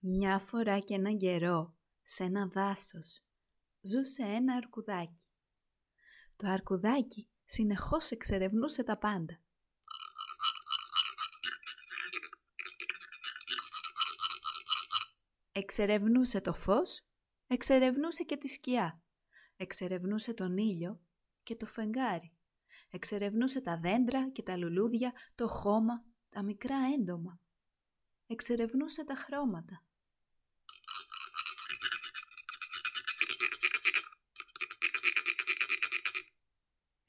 Μια φορά και έναν καιρό, σε ένα δάσος, ζούσε ένα αρκουδάκι. Το αρκουδάκι συνεχώς εξερευνούσε τα πάντα. Εξερευνούσε το φως, εξερευνούσε και τη σκιά. Εξερευνούσε τον ήλιο και το φεγγάρι. Εξερευνούσε τα δέντρα και τα λουλούδια, το χώμα, τα μικρά έντομα. Εξερευνούσε τα χρώματα.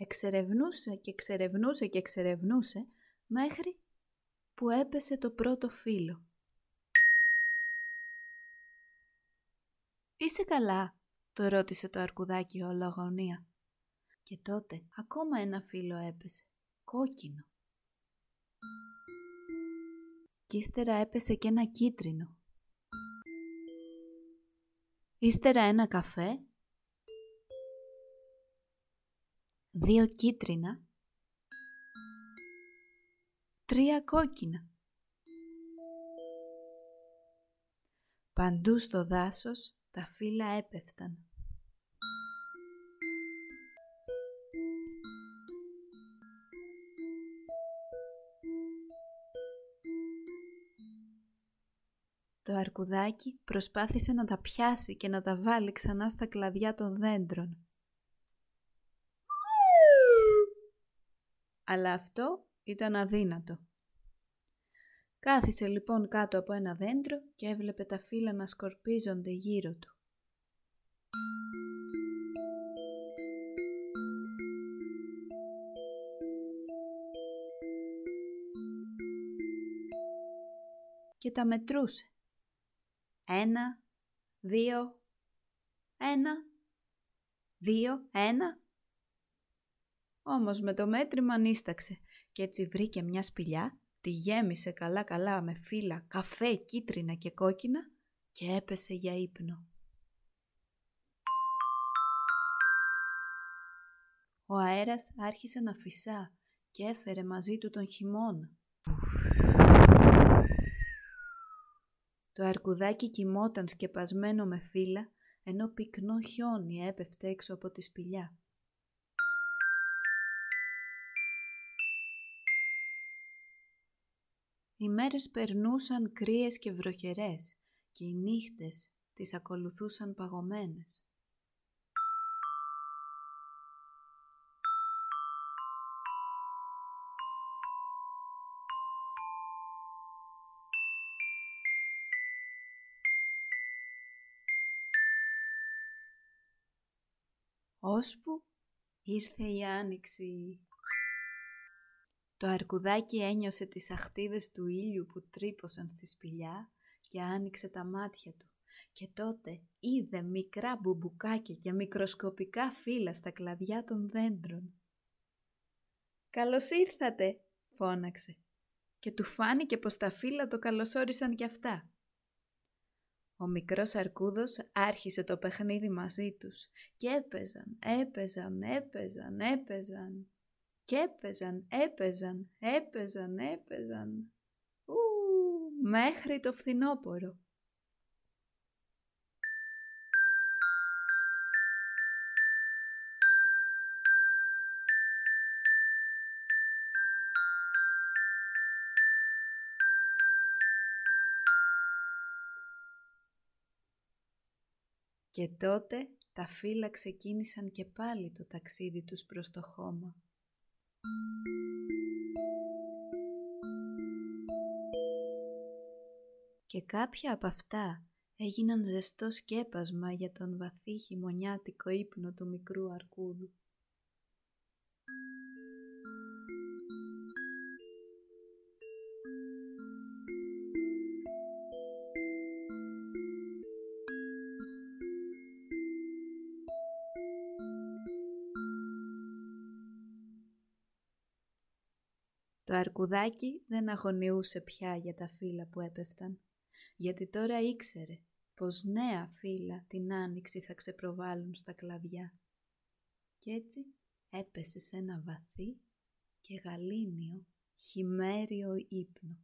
Εξερευνούσε και εξερευνούσε και εξερευνούσε μέχρι που έπεσε το πρώτο φύλλο. «Είσαι καλά» το ρώτησε το αρκουδάκι όλο αγωνία. Και τότε ακόμα ένα φύλλο έπεσε, κόκκινο. Κι ύστερα έπεσε και ένα κίτρινο. Ύστερα ένα καφέ, δύο κίτρινα, τρία κόκκινα. Παντού στο δάσος τα φύλλα έπεφταν. Το αρκουδάκι προσπάθησε να τα πιάσει και να τα βάλει ξανά στα κλαδιά των δέντρων. Αλλά αυτό ήταν αδύνατο. Κάθισε λοιπόν κάτω από ένα δέντρο και έβλεπε τα φύλλα να σκορπίζονται γύρω του. Και τα μετρούσε. Ένα, δύο, ένα, δύο, ένα. Όμως με το μέτρημα νίσταξε και έτσι βρήκε μια σπηλιά, τη γέμισε καλά-καλά με φύλλα καφέ, κίτρινα και κόκκινα και έπεσε για ύπνο. Ο αέρας άρχισε να φυσά και έφερε μαζί του τον χειμώνα. Το αρκουδάκι κοιμόταν σκεπασμένο με φύλλα, ενώ πυκνό χιόνι έπεφτε έξω από τη σπηλιά. Οι μέρες περνούσαν κρύες και βροχερές και οι νύχτες τις ακολουθούσαν παγωμένες. ώσπου ήρθε η άνοιξη. Το αρκουδάκι ένιωσε τις αχτίδες του ήλιου που τρύπωσαν στη σπηλιά και άνοιξε τα μάτια του. Και τότε είδε μικρά μπουμπουκάκια και μικροσκοπικά φύλλα στα κλαδιά των δέντρων. «Καλώς ήρθατε», φώναξε. Και του φάνηκε πως τα φύλλα το καλωσόρισαν κι αυτά. Ο μικρός αρκούδος άρχισε το παιχνίδι μαζί τους και έπαιζαν, έπαιζαν, έπαιζαν, έπαιζαν και έπαιζαν, έπαιζαν, έπαιζαν, έπαιζαν. Ου, μέχρι το φθινόπωρο. Και τότε τα φύλλα ξεκίνησαν και πάλι το ταξίδι τους προς το χώμα. Και κάποια από αυτά έγιναν ζεστό σκέπασμα για τον βαθύ χειμωνιάτικο ύπνο του μικρού αρκούδου. Το αρκουδάκι δεν αγωνιούσε πια για τα φύλλα που έπεφταν, γιατί τώρα ήξερε πως νέα φύλλα την άνοιξη θα ξεπροβάλλουν στα κλαδιά. Κι έτσι έπεσε σε ένα βαθύ και γαλήνιο χειμέριο ύπνο.